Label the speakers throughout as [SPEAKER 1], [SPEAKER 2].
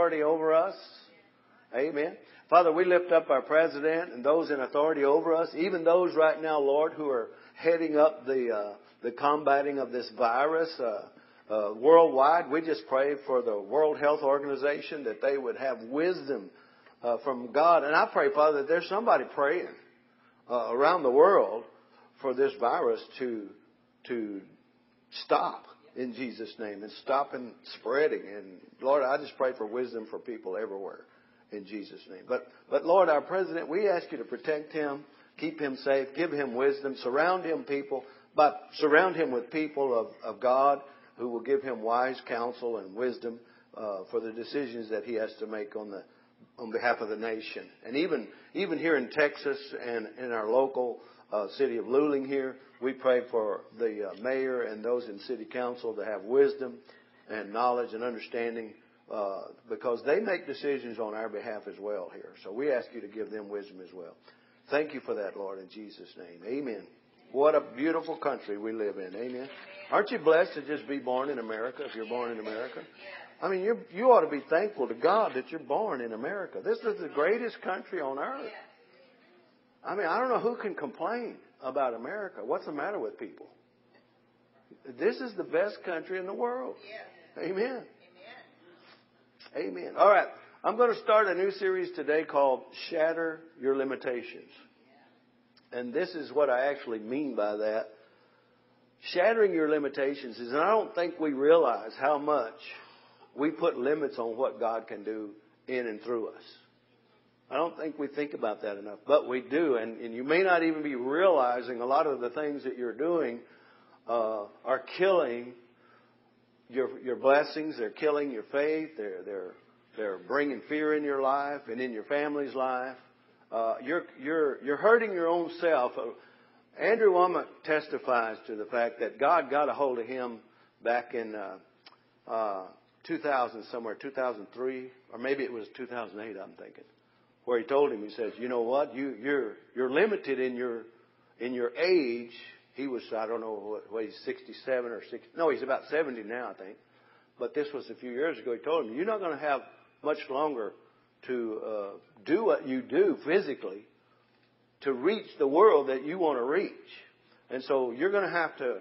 [SPEAKER 1] authority over us. Amen. Father, we lift up our president and those in authority over us, even those right now, Lord, who are heading up the uh, the combating of this virus uh, uh, worldwide. We just pray for the World Health Organization that they would have wisdom uh, from God, and I pray, Father, that there's somebody praying uh, around the world for this virus to to stop in Jesus' name and stop and spreading. And Lord, I just pray for wisdom for people everywhere in Jesus' name. But but Lord, our president, we ask you to protect him, keep him safe, give him wisdom, surround him people, but surround him with people of, of God who will give him wise counsel and wisdom uh, for the decisions that he has to make on the on behalf of the nation. And even even here in Texas and in our local uh, city of Luling here, we pray for the uh, mayor and those in city council to have wisdom and knowledge and understanding uh, because they make decisions on our behalf as well here. So we ask you to give them wisdom as well. Thank you for that, Lord, in Jesus' name. Amen. What a beautiful country we live in. Amen. Aren't you blessed to just be born in America if you're born in America? I mean, you you ought to be thankful to God that you're born in America. This is the greatest country on earth. I mean, I don't know who can complain about America. What's the matter with people? This is the best country in the world. Amen. Amen. All right. I'm going to start a new series today called Shatter Your Limitations. And this is what I actually mean by that. Shattering your limitations is, and I don't think we realize how much we put limits on what God can do in and through us. I don't think we think about that enough, but we do. And, and you may not even be realizing a lot of the things that you're doing uh, are killing your your blessings. They're killing your faith. They're they're they're bringing fear in your life and in your family's life. Uh, you're you're you're hurting your own self. Uh, Andrew Wommack testifies to the fact that God got a hold of him back in uh, uh, 2000 somewhere, 2003, or maybe it was 2008. I'm thinking where he told him, he says, you know what, you, you're, you're limited in your, in your age. He was, I don't know what, what he's 67 or 60, no, he's about 70 now, I think. But this was a few years ago. He told him, you're not going to have much longer to uh, do what you do physically to reach the world that you want to reach. And so you're going to have to,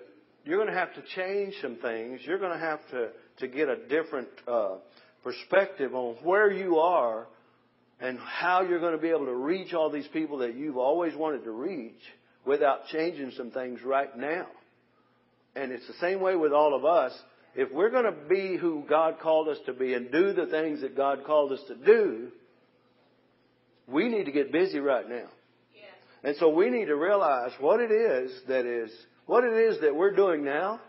[SPEAKER 1] you're going to have to change some things. You're going to have to, to get a different uh, perspective on where you are and how you're going to be able to reach all these people that you've always wanted to reach without changing some things right now. And it's the same way with all of us. If we're going to be who God called us to be and do the things that God called us to do, we need to get busy right now. And so we need to realize what it is that is, what it is that we're doing now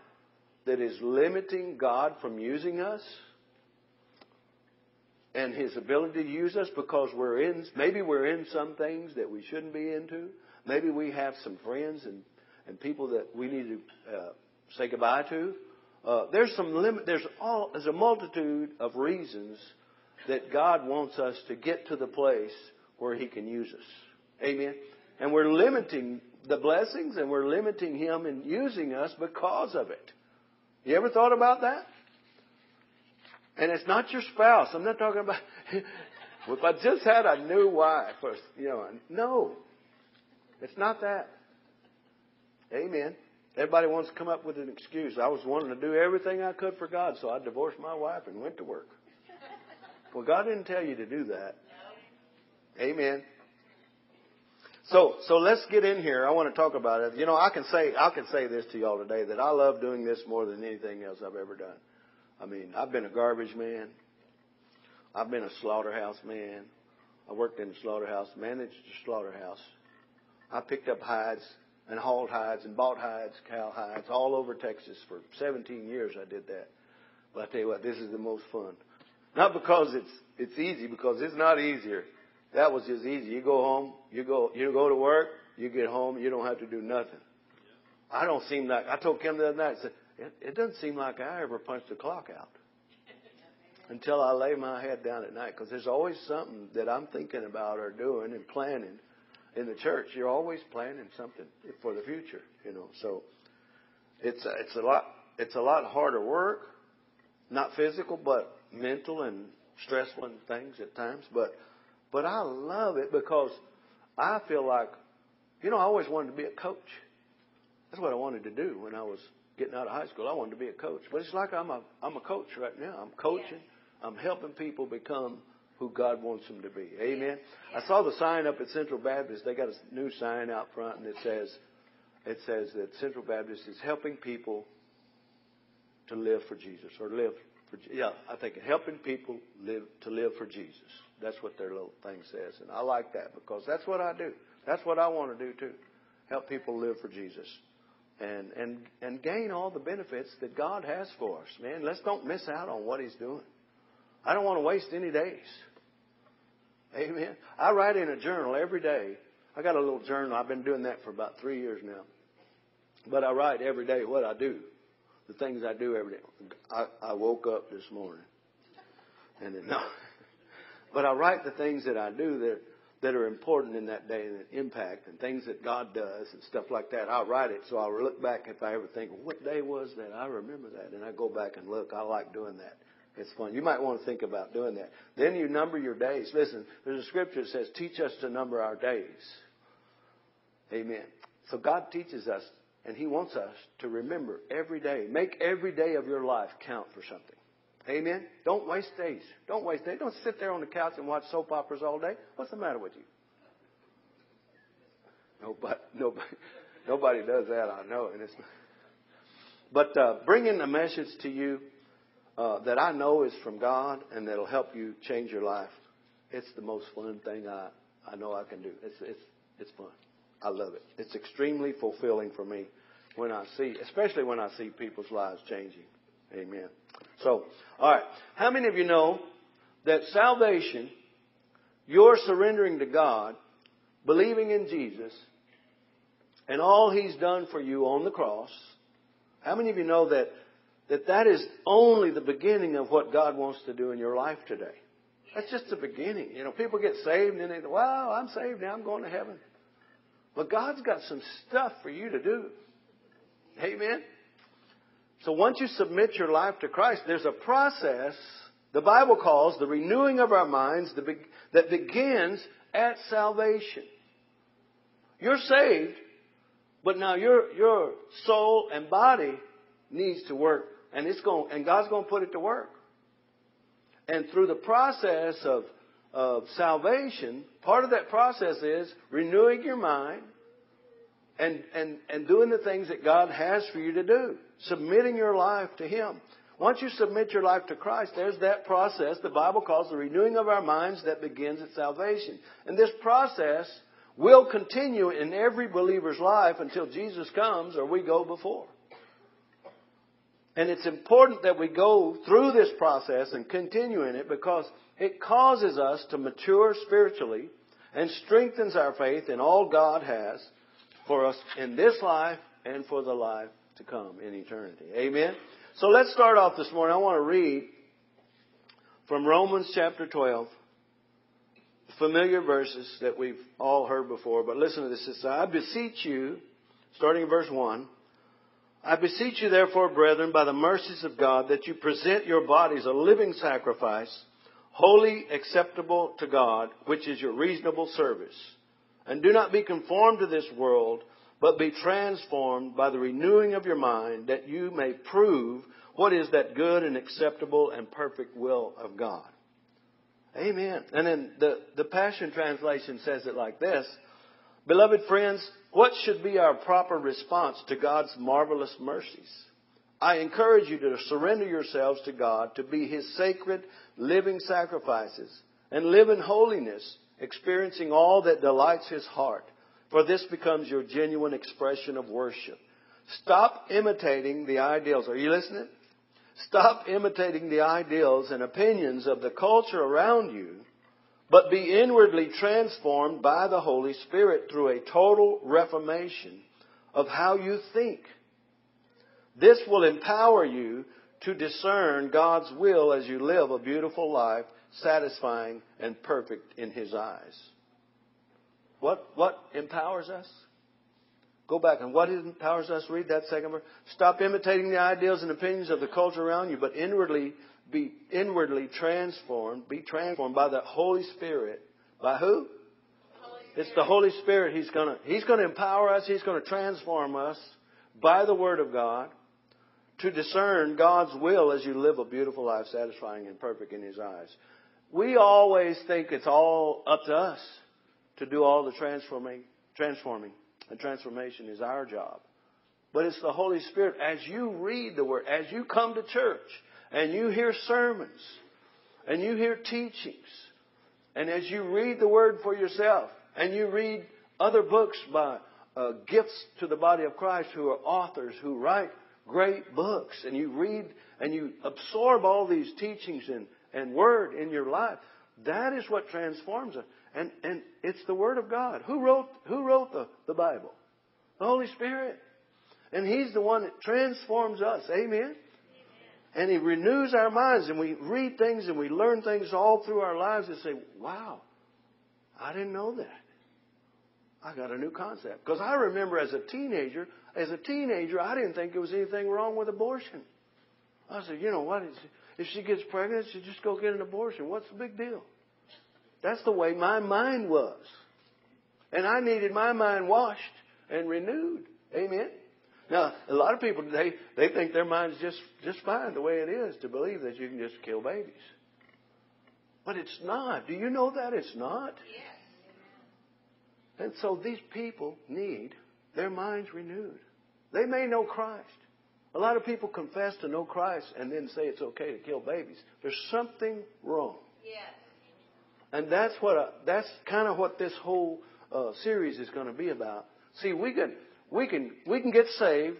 [SPEAKER 1] that is limiting God from using us and his ability to use us because we're in maybe we're in some things that we shouldn't be into. Maybe we have some friends and and people that we need to uh, say goodbye to. Uh, there's some limit there's all there's a multitude of reasons that God wants us to get to the place where he can use us. Amen. And we're limiting the blessings and we're limiting him in using us because of it. You ever thought about that and it's not your spouse. I'm not talking about, if I just had a new wife or, you know, no. It's not that. Amen. Everybody wants to come up with an excuse. I was wanting to do everything I could for God, so I divorced my wife and went to work. Well, God didn't tell you to do that. Amen. So, so let's get in here. I want to talk about it. You know, I can say, I can say this to y'all today that I love doing this more than anything else I've ever done. I mean, I've been a garbage man. I've been a slaughterhouse man. I worked in the slaughterhouse, managed the slaughterhouse. I picked up hides and hauled hides and bought hides, cow hides, all over Texas for 17 years. I did that. But I tell you what, this is the most fun. Not because it's it's easy, because it's not easier. That was just easy. You go home, you go you go to work, you get home, you don't have to do nothing. I don't seem like I told Kim the other night. I said, it, it doesn't seem like I ever punch the clock out until I lay my head down at night because there's always something that I'm thinking about or doing and planning in the church. You're always planning something for the future, you know. So it's it's a lot it's a lot harder work, not physical but mental and stressful and things at times, but but I love it because I feel like, you know, I always wanted to be a coach. That's what I wanted to do when I was getting out of high school. I wanted to be a coach, but it's like I'm a I'm a coach right now. I'm coaching. I'm helping people become who God wants them to be. Amen. I saw the sign up at Central Baptist. They got a new sign out front, and it says, it says that Central Baptist is helping people to live for Jesus or live for yeah. I think helping people live to live for Jesus. That's what their little thing says, and I like that because that's what I do. That's what I want to do too. Help people live for Jesus and and and gain all the benefits that God has for us. Man, let's don't miss out on what He's doing. I don't want to waste any days. Amen. I write in a journal every day. I got a little journal. I've been doing that for about three years now. But I write every day what I do, the things I do every day. I, I woke up this morning, and then, no, but I write the things that I do that that are important in that day and that impact and things that God does and stuff like that. I'll write it so I'll look back if I ever think, what day was that? I remember that, and I go back and look. I like doing that. It's fun. You might want to think about doing that. Then you number your days. Listen, there's a scripture that says, teach us to number our days. Amen. So God teaches us, and He wants us to remember every day. Make every day of your life count for something. Amen. Don't waste days. Don't waste days. Don't sit there on the couch and watch soap operas all day. What's the matter with you? Nobody, nobody, nobody does that. I know, and it's. But uh, bringing a message to you uh, that I know is from God and that'll help you change your life. It's the most fun thing I, I know I can do. It's, it's, it's fun. I love it. It's extremely fulfilling for me when I see, especially when I see people's lives changing. Amen. So, all right. How many of you know that salvation, you're surrendering to God, believing in Jesus, and all He's done for you on the cross? How many of you know that that that is only the beginning of what God wants to do in your life today. That's just the beginning. You know, people get saved and they wow, I'm saved now, I'm going to heaven. But God's got some stuff for you to do. Amen? So once you submit your life to Christ, there's a process the Bible calls the renewing of our minds that begins at salvation. You're saved, but now your, your soul and body needs to work and it's going, and God's going to put it to work. And through the process of, of salvation, part of that process is renewing your mind and, and, and doing the things that God has for you to do. Submitting your life to Him. Once you submit your life to Christ, there's that process the Bible calls the renewing of our minds that begins at salvation. And this process will continue in every believer's life until Jesus comes or we go before. And it's important that we go through this process and continue in it because it causes us to mature spiritually and strengthens our faith in all God has for us in this life and for the life to come in eternity. Amen. So let's start off this morning. I want to read from Romans chapter 12, familiar verses that we've all heard before, but listen to this. I beseech you, starting in verse 1, I beseech you, therefore, brethren, by the mercies of God, that you present your bodies a living sacrifice, holy, acceptable to God, which is your reasonable service. And do not be conformed to this world, but be transformed by the renewing of your mind, that you may prove what is that good and acceptable and perfect will of God. Amen. And then the, the Passion Translation says it like this Beloved friends, what should be our proper response to God's marvelous mercies? I encourage you to surrender yourselves to God to be His sacred living sacrifices and live in holiness, experiencing all that delights His heart, for this becomes your genuine expression of worship. Stop imitating the ideals. Are you listening? Stop imitating the ideals and opinions of the culture around you but be inwardly transformed by the Holy Spirit through a total reformation of how you think. This will empower you to discern God's will as you live a beautiful life, satisfying and perfect in His eyes. What, what empowers us? Go back and what empowers us? Read that second verse. Stop imitating the ideals and opinions of the culture around you, but inwardly be inwardly transformed, be transformed by the Holy Spirit. By who? It's the Holy Spirit. He's gonna, He's gonna empower us. He's gonna transform us by the Word of God to discern God's will as you live a beautiful life, satisfying and perfect in His eyes. We always think it's all up to us to do all the transforming, transforming, and transformation is our job. But it's the Holy Spirit. As you read the Word, as you come to church, and you hear sermons, and you hear teachings, and as you read the Word for yourself, and you read other books by uh, gifts to the body of Christ who are authors who write great books, and you read and you absorb all these teachings and, and Word in your life, that is what transforms us. And, and it's the Word of God. Who wrote, who wrote the, the Bible? The Holy Spirit. And He's the one that transforms us. Amen? And He renews our minds, and we read things and we learn things all through our lives and say, wow, I didn't know that. I got a new concept. Because I remember as a teenager, as a teenager, I didn't think there was anything wrong with abortion. I said, you know what? If she gets pregnant, she just go get an abortion. What's the big deal? That's the way my mind was. And I needed my mind washed and renewed. Amen. Now, a lot of people today, they think their mind's just, just fine the way it is to believe that you can just kill babies. But it's not. Do you know that it's not?
[SPEAKER 2] Yes.
[SPEAKER 1] And so these people need their minds renewed. They may know Christ. A lot of people confess to know Christ and then say it's okay to kill babies. There's something wrong.
[SPEAKER 2] Yes.
[SPEAKER 1] And that's what uh, that's kind of what this whole uh, series is going to be about. See, we can we can we can get saved,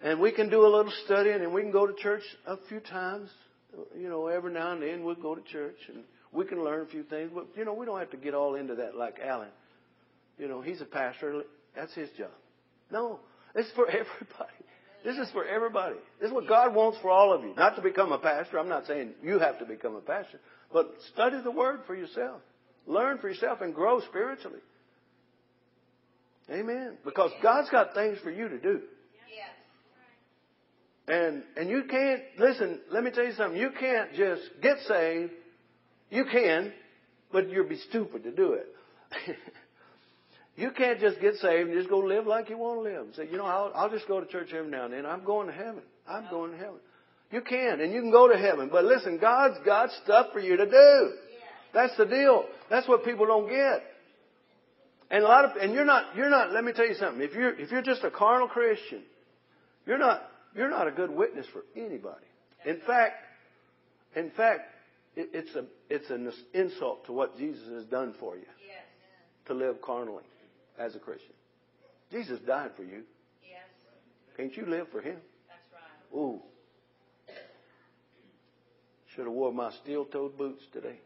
[SPEAKER 1] and we can do a little studying, and we can go to church a few times. You know, every now and then we'll go to church, and we can learn a few things. But you know, we don't have to get all into that like Alan. You know, he's a pastor. That's his job. No, it's for everybody. This is for everybody. This is what God wants for all of you. Not to become a pastor. I'm not saying you have to become a pastor. But study the Word for yourself. Learn for yourself and grow spiritually. Amen. Because God's got things for you to do.
[SPEAKER 2] Yes.
[SPEAKER 1] And and you can't listen, let me tell you something. You can't just get saved. You can, but you'll be stupid to do it. You can't just get saved and just go live like you want to live. Say, you know, I'll, I'll just go to church every now and then. I'm going to heaven. I'm oh. going to heaven. You can, and you can go to heaven. But listen, God's got stuff for you to do. That's the deal. That's what people don't get. And a lot of, and you're not, you're not, let me tell you something. If you're, if you're just a carnal Christian, you're not, you're not a good witness for anybody. In fact, in fact, it, it's a, it's an insult to what Jesus has done for you
[SPEAKER 2] Yes.
[SPEAKER 1] to live carnally as a Christian. Jesus died for you.
[SPEAKER 2] Yes.
[SPEAKER 1] Can't you live for Him?
[SPEAKER 2] That's right.
[SPEAKER 1] Ooh. Should have wore my steel-toed boots today.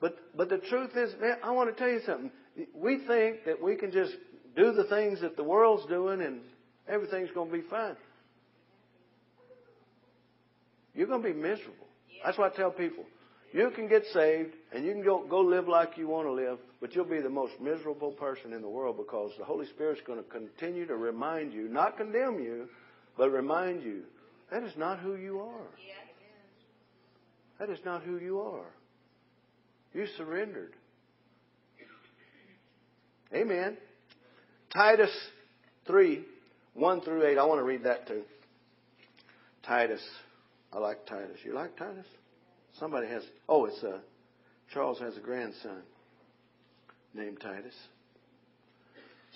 [SPEAKER 1] But but the truth is, man, I want to tell you something. We think that we can just do the things that the world's doing and everything's going to be fine. You're going to be miserable. That's what I tell people. You can get saved and you can go, go live like you want to live, but you'll be the most miserable person in the world because the Holy Spirit's going to continue to remind you, not condemn you, but remind you that is not who you are. That is not who you are. You surrendered. Amen. Titus 3, 1 through 8. I want to read that too. Titus. I like Titus. You like Titus? Somebody has. Oh, it's uh, Charles has a grandson named Titus.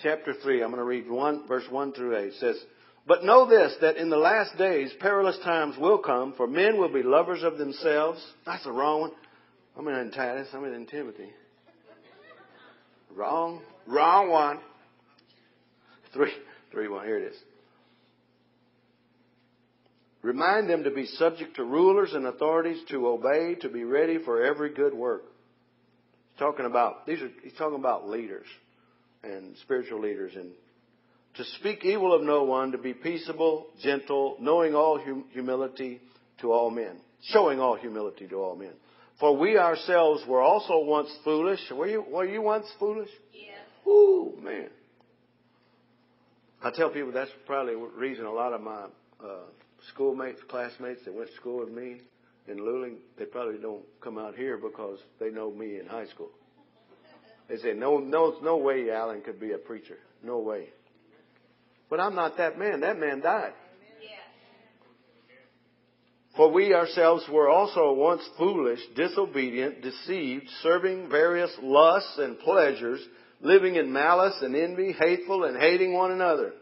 [SPEAKER 1] Chapter 3, I'm going to read 1, verse 1 through 8. It says, But know this, that in the last days perilous times will come, for men will be lovers of themselves. That's the wrong one. I'm in Titus, I'm in Timothy. Wrong, wrong one. Three, three, one. Here it is. Remind them to be subject to rulers and authorities, to obey, to be ready for every good work. He's talking about these are. He's talking about leaders and spiritual leaders, and to speak evil of no one, to be peaceable, gentle, knowing all hum- humility to all men, showing all humility to all men. For we ourselves were also once foolish. Were you, were you once foolish?
[SPEAKER 2] Yes.
[SPEAKER 1] Ooh, man. I tell people that's probably the reason a lot of my uh, schoolmates, classmates that went to school with me in Luling, they probably don't come out here because they know me in high school. They say, no, no, no way Alan could be a preacher. No way. But I'm not that man. That man died. For we ourselves were also once foolish, disobedient, deceived, serving various lusts and pleasures, living in malice and envy, hateful and hating one another.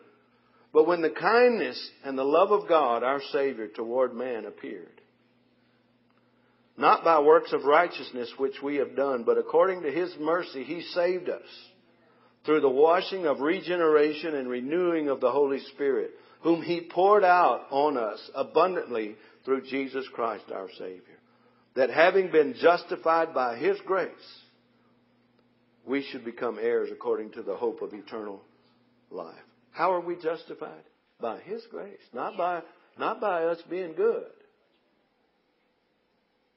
[SPEAKER 1] But when the kindness and the love of God, our Savior, toward man appeared, not by works of righteousness which we have done, but according to His mercy, He saved us through the washing of regeneration and renewing of the Holy Spirit, whom He poured out on us abundantly through Jesus Christ our Savior. That having been justified by His grace, we should become heirs according to the hope of eternal life. How are we justified? By His grace, not by, not by us being good.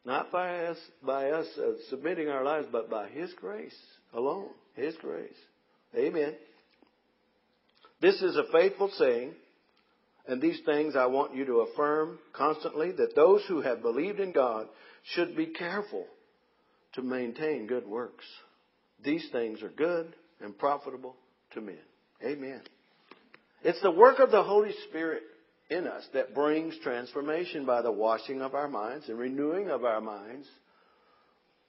[SPEAKER 1] Not by us, by us uh, submitting our lives, but by His grace alone. His grace. Amen. This is a faithful saying and these things I want you to affirm constantly that those who have believed in God should be careful to maintain good works. These things are good and profitable to men. Amen. It's the work of the Holy Spirit in us that brings transformation by the washing of our minds and renewing of our minds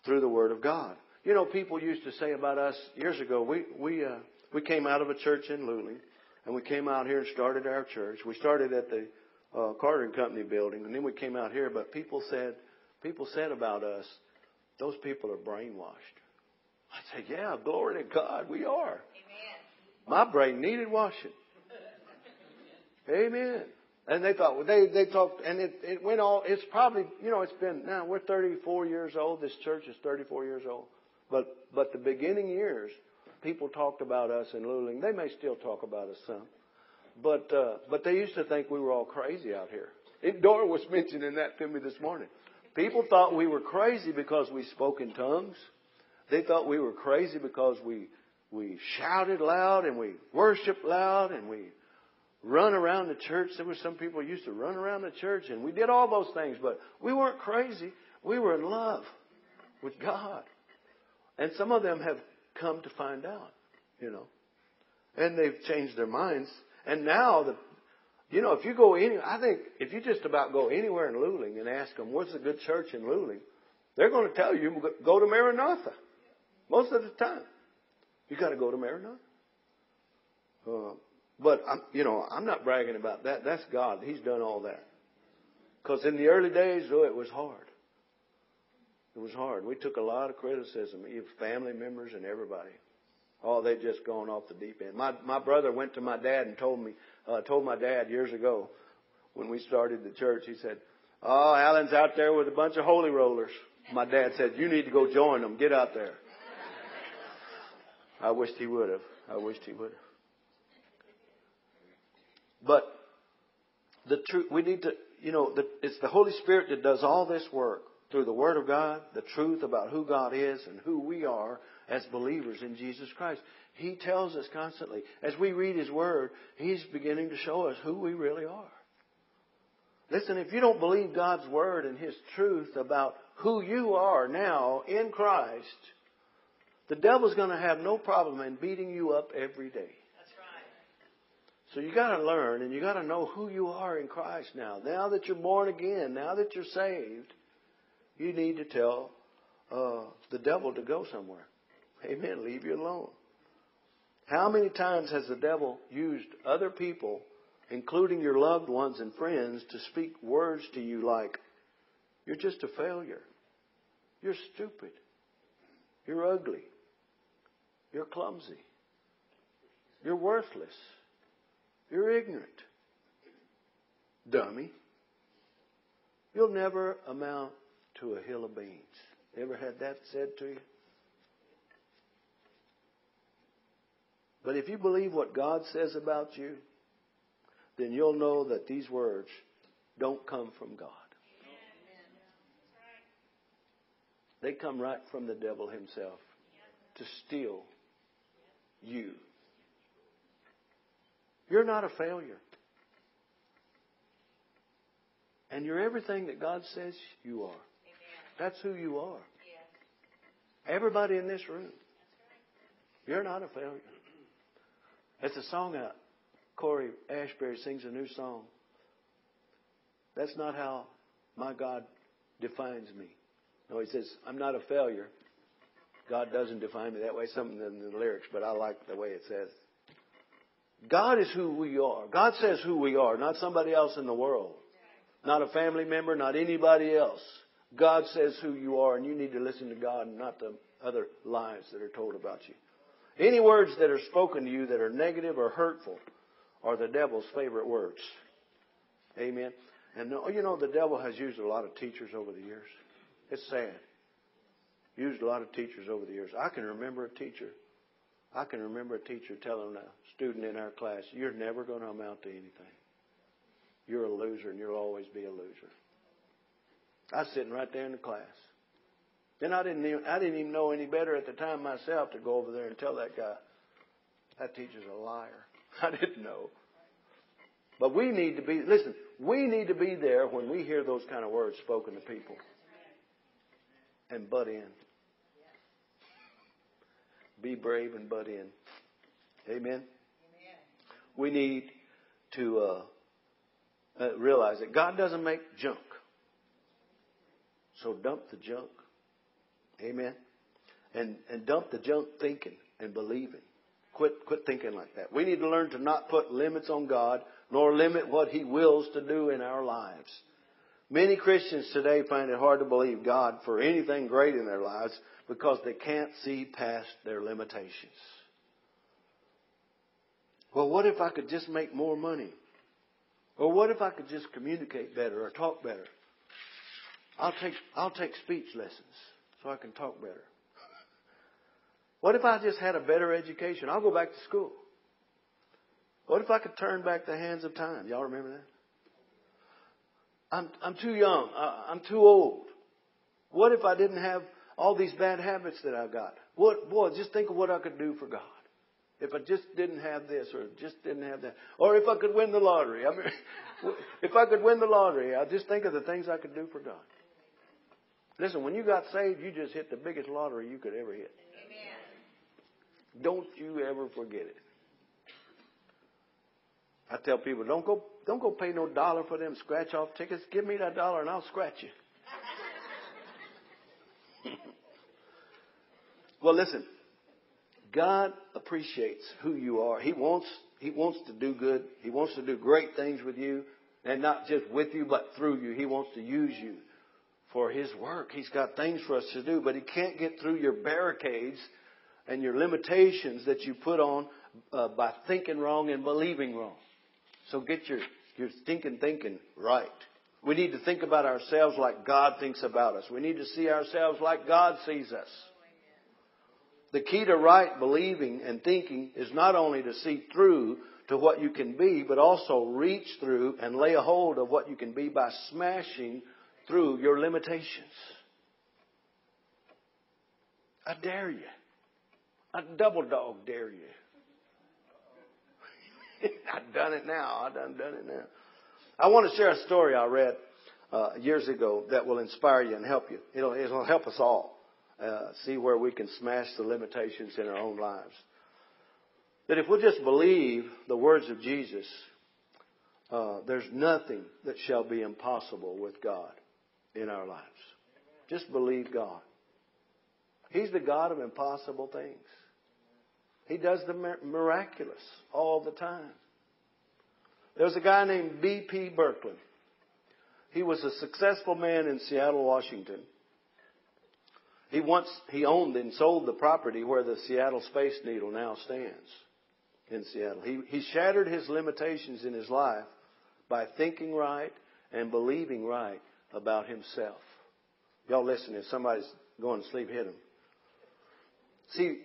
[SPEAKER 1] through the Word of God. You know, people used to say about us years ago, we, we, uh, we came out of a church in Luling and we came out here and started our church. We started at the uh, Carter and Company building, and then we came out here. But people said, people said about us, those people are brainwashed. I said, yeah, glory to God, we are. Amen. My brain needed washing. Amen. And they thought they they talked, and it it went all. It's probably you know it's been now we're 34 years old. This church is 34 years old, but but the beginning years people talked about us in Luling. They may still talk about us some, but uh, but they used to think we were all crazy out here. And Dora was mentioning that to me this morning. People thought we were crazy because we spoke in tongues. They thought we were crazy because we we shouted loud and we worshiped loud and we run around the church. There were some people used to run around the church and we did all those things, but we weren't crazy. We were in love with God. And some of them have come to find out, you know. And they've changed their minds. And now the, you know, if you go any, I think if you just about go anywhere in Luling and ask them what's a good church in Luling, they're going to tell you go to Maranatha. Most of the time, you got to go to Maranatha. Uh, but I'm, you know, I'm not bragging about that. That's God. He's done all that. Because in the early days, oh, it was hard. It was hard. We took a lot of criticism, even family members and everybody. Oh, they just gone off the deep end. My my brother went to my dad and told me, uh, told my dad years ago, when we started the church, he said, "Oh, Alan's out there with a bunch of holy rollers." My dad said, "You need to go join them. Get out there." I wished he would have. I wished he would have. But the truth, we need to, you know, the, it's the Holy Spirit that does all this work through the Word of God, the truth about who God is and who we are as believers in Jesus Christ. He tells us constantly. As we read His Word, He's beginning to show us who we really are. Listen, if you don't believe God's Word and His truth about who you are now in Christ, the devil's going to have no problem in beating you up every day. So you got to learn and you got to know who you are in Christ now. Now that you're born again, now that you're saved, you need to tell uh, the devil to go somewhere. Amen. Leave you alone. How many times has the devil used other people, including your loved ones and friends, to speak words to you like, you're just a failure. You're stupid. You're ugly. You're clumsy. You're worthless. You're ignorant. Dummy. You'll never amount to a hill of beans. Ever had that said to you? But if you believe what God says about you, then you'll know that these words don't come from God. They come right from the devil himself to steal you. You're not a failure. And you're everything that God says you are. That's who you are. Everybody in this room. You're not a failure. It's a song out. Cory Asbury sings a new song. That's not how my God defines me. No, he says, I'm not a failure. God doesn't define me that way, something in the lyrics, but I like the way it says. God is who we are. God says who we are, not somebody else in the world. Not a family member, not anybody else. God says who you are, and you need to listen to God and not the other lies that are told about you. Any words that are spoken to you that are negative or hurtful are the devil's favorite words. Amen. And you know, the devil has used a lot of teachers over the years. It's sad. Used a lot of teachers over the years. I can remember a teacher. I can remember a teacher telling a student in our class, "You're never going to amount to anything. You're a loser, and you'll always be a loser." I was sitting right there in the class. Then I didn't even, I didn't even know any better at the time myself to go over there and tell that guy, that teacher's a liar. I didn't know. But we need to be, listen, we need to be there when we hear those kind of words spoken to people and butt in. Be brave and butt in. Amen. We need to uh, uh, realize that God doesn't make junk. So dump the junk. Amen. And and dump the junk thinking and believing. Quit quit thinking like that. We need to learn to not put limits on God nor limit what He wills to do in our lives. Many Christians today find it hard to believe God for anything great in their lives because they can't see past their limitations. Well, what if I could just make more money? Or what if I could just communicate better or talk better? I'll take, I'll take speech lessons so I can talk better. What if I just had a better education? I'll go back to school. What if I could turn back the hands of time? Y'all remember that? I'm, I'm too young. I'm too old. What if I didn't have all these bad habits that I've got? What, boy, just think of what I could do for God. If I just didn't have this or just didn't have that. Or if I could win the lottery. I mean, if I could win the lottery, I just think of the things I could do for God. Listen, when you got saved, you just hit the biggest lottery you could ever hit. Amen. Don't you ever forget it. I tell people, don't go, don't go pay no dollar for them scratch off tickets. Give me that dollar and I'll scratch you. well, listen. God appreciates who you are. He wants, He wants to do good. He wants to do great things with you. And not just with you, but through you. He wants to use you for His work. He's got things for us to do, but He can't get through your barricades and your limitations that you put on uh, by thinking wrong and believing wrong. So get your, your thinking thinking right. We need to think about ourselves like God thinks about us. We need to see ourselves like God sees us. The key to right believing and thinking is not only to see through to what you can be, but also reach through and lay a hold of what you can be by smashing through your limitations. I dare you. I double dog dare you. I've done it now. I've done, done it now. I want to share a story I read uh, years ago that will inspire you and help you. It'll, it'll help us all uh, see where we can smash the limitations in our own lives. That if we'll just believe the words of Jesus, uh, there's nothing that shall be impossible with God in our lives. Just believe God. He's the God of impossible things. He does the miraculous all the time. There was a guy named B.P. Birkeland. He was a successful man in Seattle, Washington. He once he owned and sold the property where the Seattle Space Needle now stands in Seattle. He he shattered his limitations in his life by thinking right and believing right about himself. Y'all listen, if somebody's going to sleep, hit him. See,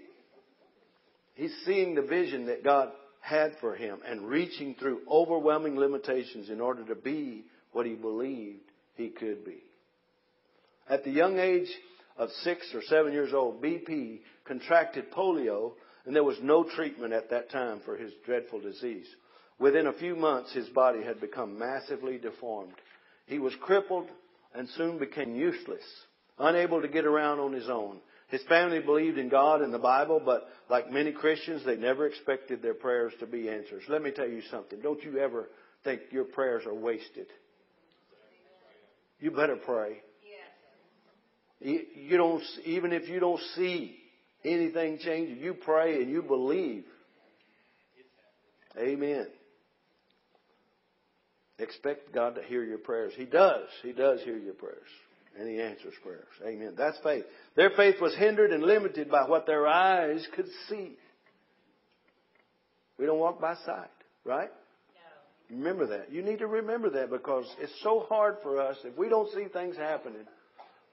[SPEAKER 1] he's seeing the vision that God had for him and reaching through overwhelming limitations in order to be what he believed he could be. At the young age of six or seven years old, BP contracted polio and there was no treatment at that time for his dreadful disease. Within a few months, his body had become massively deformed He was crippled and soon became useless, unable to get around on his own. His family believed in God and the Bible, but like many Christians, they never expected their prayers to be answered. Let me tell you something. Don't you ever think your prayers are wasted. You better pray. You don't, even if you don't see anything changing, you pray and you believe. Amen. Expect God to hear your prayers. He does. He does hear your prayers. And He answers prayers. Amen. That's faith. Their faith was hindered and limited by what their eyes could see. We don't walk by sight, right? No. Remember that. You need to remember that because it's so hard for us if we don't see things happening.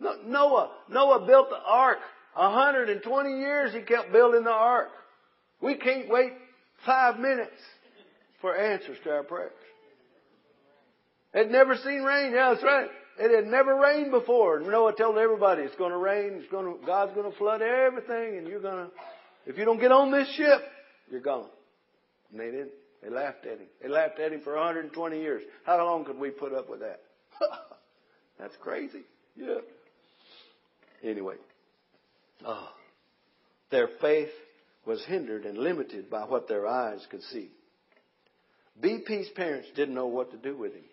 [SPEAKER 1] Noah, Noah built the ark. 120 years he kept building the ark. We can't wait five minutes for answers to our prayers. Had never seen rain. Yeah, that's right. It had never rained before. Noah told everybody it's going to rain. It's going to, God's going to flood everything, and you're going to. If you don't get on this ship, you're gone. And they didn't. They laughed at him. They laughed at him for 120 years. How long could we put up with that? That's crazy. Yeah. Anyway, oh, their faith was hindered and limited by what their eyes could see. BP's parents didn't know what to do with him.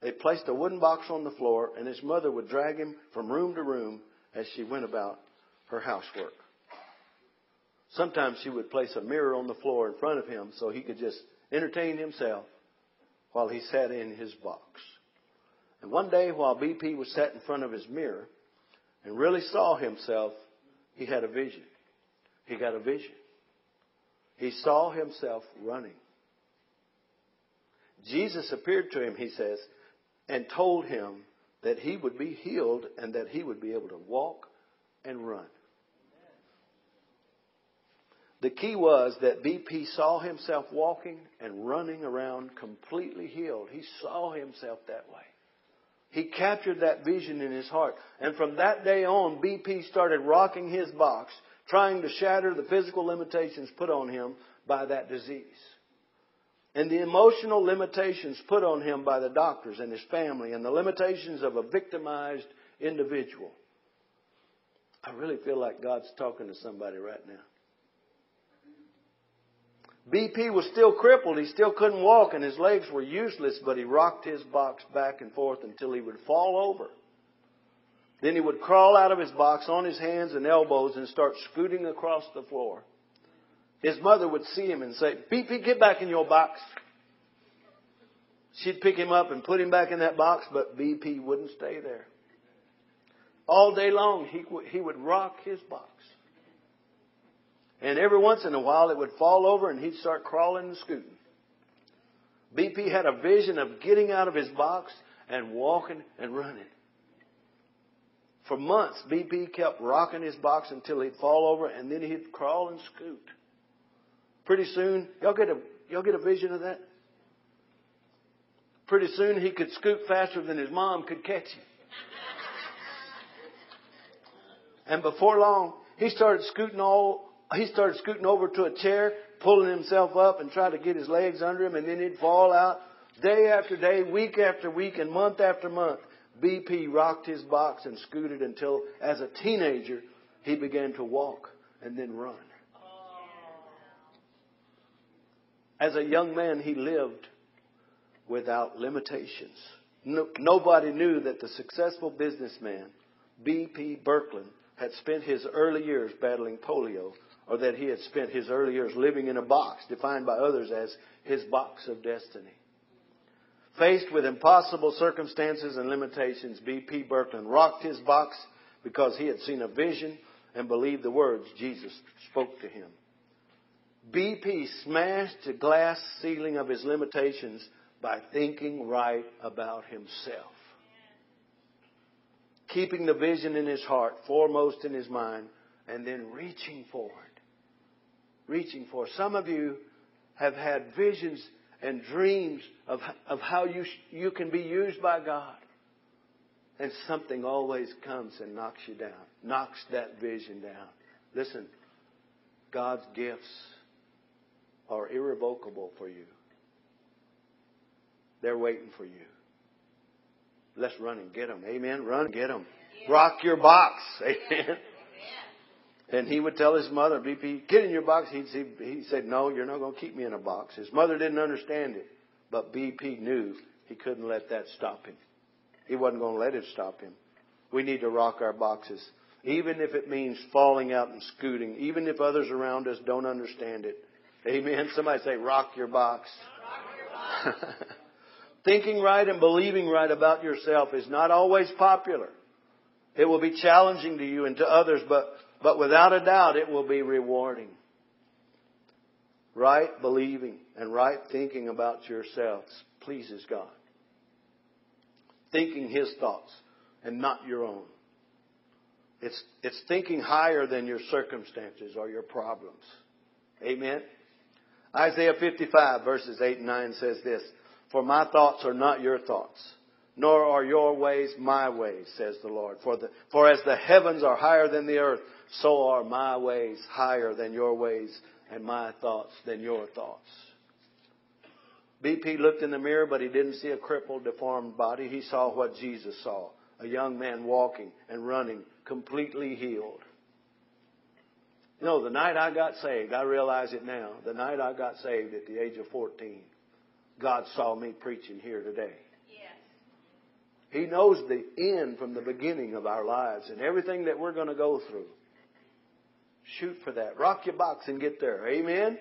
[SPEAKER 1] They placed a wooden box on the floor, and his mother would drag him from room to room as she went about her housework. Sometimes she would place a mirror on the floor in front of him so he could just entertain himself while he sat in his box. And one day, while BP was sat in front of his mirror, and really saw himself, he had a vision. He got a vision. He saw himself running. Jesus appeared to him, he says, and told him that he would be healed and that he would be able to walk and run. The key was that BP saw himself walking and running around completely healed. He saw himself that way. He captured that vision in his heart. And from that day on, BP started rocking his box, trying to shatter the physical limitations put on him by that disease. And the emotional limitations put on him by the doctors and his family, and the limitations of a victimized individual. I really feel like God's talking to somebody right now. BP was still crippled. He still couldn't walk and his legs were useless, but he rocked his box back and forth until he would fall over. Then he would crawl out of his box on his hands and elbows and start scooting across the floor. His mother would see him and say, BP, get back in your box. She'd pick him up and put him back in that box, but BP wouldn't stay there. All day long, he, he would rock his box. And every once in a while it would fall over and he'd start crawling and scooting. BP had a vision of getting out of his box and walking and running. For months, BP kept rocking his box until he'd fall over and then he'd crawl and scoot. Pretty soon, y'all get a, y'all get a vision of that? Pretty soon he could scoot faster than his mom could catch him. And before long, he started scooting all he started scooting over to a chair, pulling himself up and trying to get his legs under him, and then he'd fall out. Day after day, week after week, and month after month, BP rocked his box and scooted until, as a teenager, he began to walk and then run. As a young man, he lived without limitations. No, nobody knew that the successful businessman, B.P. Birkeland, had spent his early years battling polio or that he had spent his early years living in a box defined by others as his box of destiny. Faced with impossible circumstances and limitations, B.P. Birkeland rocked his box because he had seen a vision and believed the words Jesus spoke to him. BP smashed the glass ceiling of his limitations by thinking right about himself. Keeping the vision in his heart foremost in his mind and then reaching forward reaching for. Some of you have had visions and dreams of, of how you, you can be used by God. And something always comes and knocks you down, knocks that vision down. Listen, God's gifts are irrevocable for you. They're waiting for you. Let's run and get them. Amen. Run and get them. Rock your box. Amen. And he would tell his mother, BP, get in your box. He'd, he, he said, no, you're not going to keep me in a box. His mother didn't understand it, but BP knew he couldn't let that stop him. He wasn't going to let it stop him. We need to rock our boxes, even if it means falling out and scooting, even if others around us don't understand it. Amen. Somebody say, rock your box. Rock your box. Thinking right and believing right about yourself is not always popular. It will be challenging to you and to others, but but without a doubt, it will be rewarding. Right believing and right thinking about yourselves pleases God. Thinking His thoughts and not your own. It's, it's thinking higher than your circumstances or your problems. Amen. Isaiah 55 verses 8 and 9 says this, For my thoughts are not your thoughts nor are your ways my ways, says the Lord. For, the, for as the heavens are higher than the earth, so are my ways higher than your ways, and my thoughts than your thoughts. BP looked in the mirror, but he didn't see a crippled, deformed body. He saw what Jesus saw a young man walking and running, completely healed. You know, the night I got saved, I realize it now, the night I got saved at the age of 14, God saw me preaching here today. He knows the end from the beginning of our lives and everything that we're going to go through. Shoot for that. Rock your box and get there. Amen? Amen.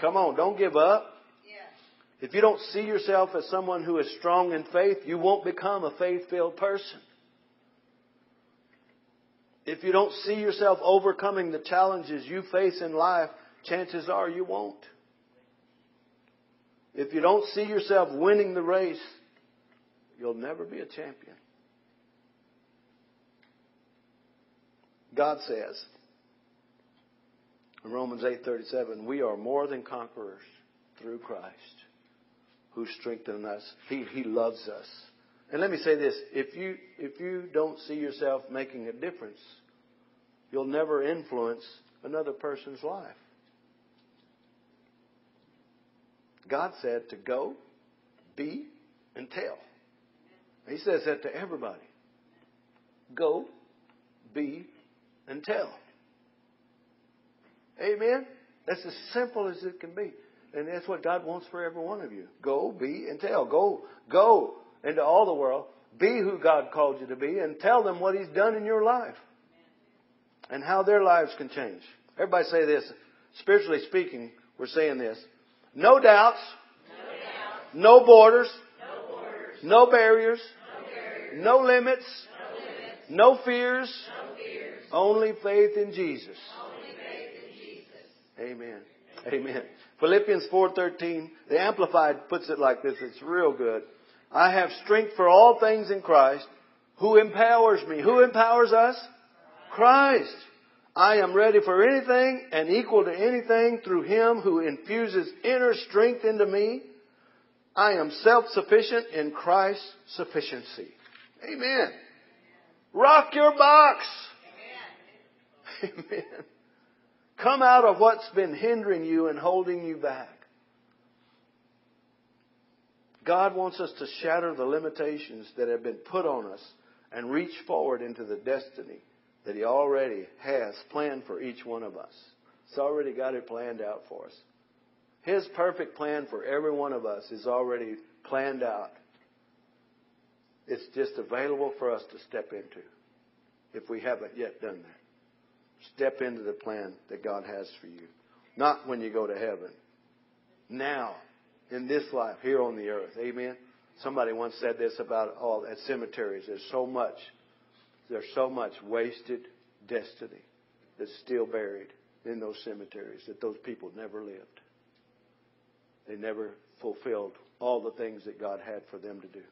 [SPEAKER 1] Come on, don't give up. If you don't see yourself as someone who is strong in faith, you won't become a faith filled person. If you don't see yourself overcoming the challenges you face in life, chances are you won't. If you don't see yourself winning the race, You'll never be a champion. God says in Romans 8:37, "We are more than conquerors through Christ, who strengthened us. He, he loves us." And let me say this: if you if you don't see yourself making a difference, you'll never influence another person's life. God said to go, be, and tell. He says that to everybody. Go, be, and tell. Amen? That's as simple as it can be. And that's what God wants for every one of you. Go, be, and tell. Go, go into all the world. Be who God called you to be and tell them what He's done in your life and how their lives can change. Everybody say this. Spiritually speaking, we're saying this. No doubts. No, doubts. no borders. No, no barriers. No limits. No fears. Only faith in Jesus. Amen. Amen. Philippians 4:13, the amplified puts it like this. It's real good. I have strength for all things in Christ who empowers me. Who empowers us? Christ. I am ready for anything and equal to anything through him who infuses inner strength into me. I am self-sufficient in Christ's sufficiency. Amen. Rock your box. Amen. Amen. Come out of what's been hindering you and holding you back. God wants us to shatter the limitations that have been put on us and reach forward into the destiny that He already has planned for each one of us. He's already got it planned out for us. His perfect plan for every one of us is already planned out. It's just available for us to step into if we haven't yet done that. Step into the plan that God has for you. Not when you go to heaven. Now, in this life, here on the earth. Amen. Somebody once said this about all at cemeteries. There's so much, there's so much wasted destiny that's still buried in those cemeteries that those people never lived. They never fulfilled all the things that God had for them to do.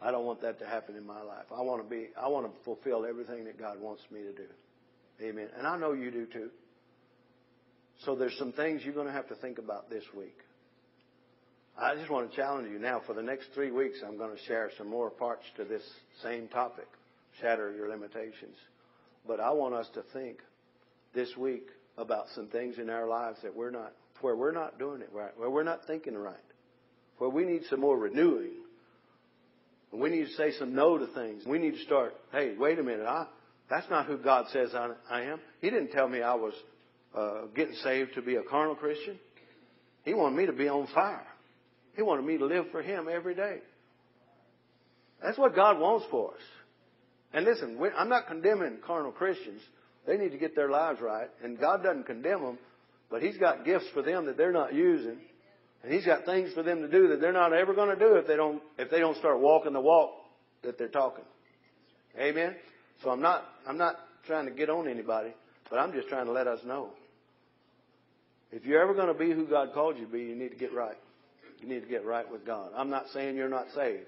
[SPEAKER 1] I don't want that to happen in my life. I want to be, I want to fulfill everything that God wants me to do. Amen. And I know you do too. So there's some things you're going to have to think about this week. I just want to challenge you now. For the next three weeks, I'm going to share some more parts to this same topic shatter your limitations. But I want us to think this week about some things in our lives that we're not, where we're not doing it right, where we're not thinking right, where we need some more renewing We need to say some no to things. We need to start, hey, wait a minute. I, that's not who God says I, I am. He didn't tell me I was uh, getting saved to be a carnal Christian. He wanted me to be on fire. He wanted me to live for Him every day. That's what God wants for us. And listen, I'm not condemning carnal Christians. They need to get their lives right. And God doesn't condemn them, but He's got gifts for them that they're not using. And He's got things for them to do that they're not ever going to do if they don't, if they don't start walking the walk that they're talking. Amen? So I'm not, I'm not trying to get on anybody, but I'm just trying to let us know. If you're ever going to be who God called you to be, you need to get right. You need to get right with God. I'm not saying you're not saved.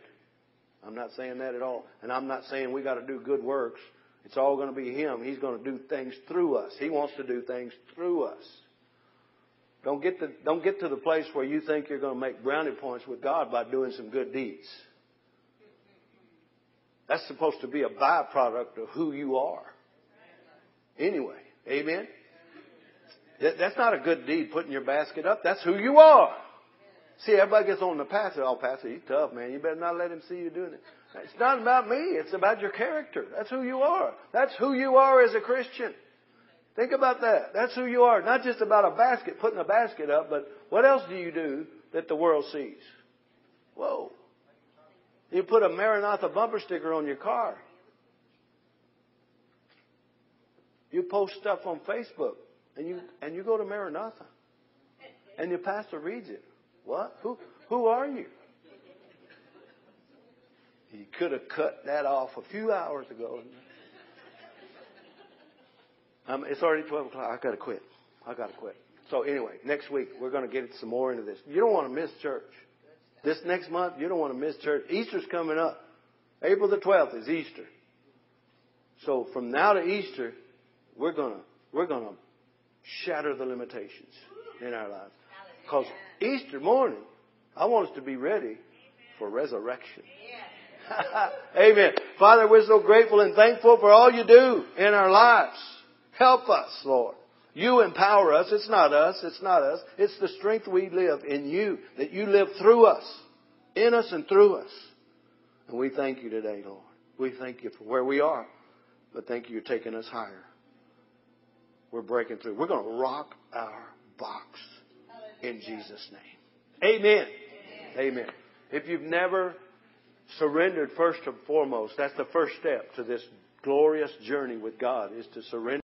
[SPEAKER 1] I'm not saying that at all. And I'm not saying we got to do good works. It's all going to be Him. He's going to do things through us. He wants to do things through us. Don't get to, don't get to the place where you think you're going to make brownie points with God by doing some good deeds. That's supposed to be a byproduct of who you are. Anyway, amen? That's not a good deed, putting your basket up. That's who you are. See, everybody gets on the pastor. Oh, pastor, he's tough, man. You better not let him see you doing it. It's not about me. It's about your character. That's who you are. That's who you are as a Christian. Think about that. That's who you are. Not just about a basket, putting a basket up, but what else do you do that the world sees? Whoa. You put a Maranatha bumper sticker on your car. You post stuff on Facebook and you and you go to Maranatha. And your pastor reads it. What? Who, who are you? He could have cut that off a few hours ago. Um, it's already 12 o'clock. i got to quit. i got to quit. So anyway, next week we're going to get some more into this. You don't want to miss church. This next month, you don't want to miss church. Easter's coming up. April the 12th is Easter. So from now to Easter, we're going to, we're going to shatter the limitations in our lives. Because Easter morning, I want us to be ready for resurrection. Amen. Father, we're so grateful and thankful for all you do in our lives. Help us, Lord. You empower us. It's not us. It's not us. It's the strength we live in you, that you live through us, in us and through us. And we thank you today, Lord. We thank you for where we are, but thank you you're taking us higher. We're breaking through. We're going to rock our box in Jesus' name. Amen. Amen. If you've never surrendered first and foremost, that's the first step to this glorious journey with God is to surrender.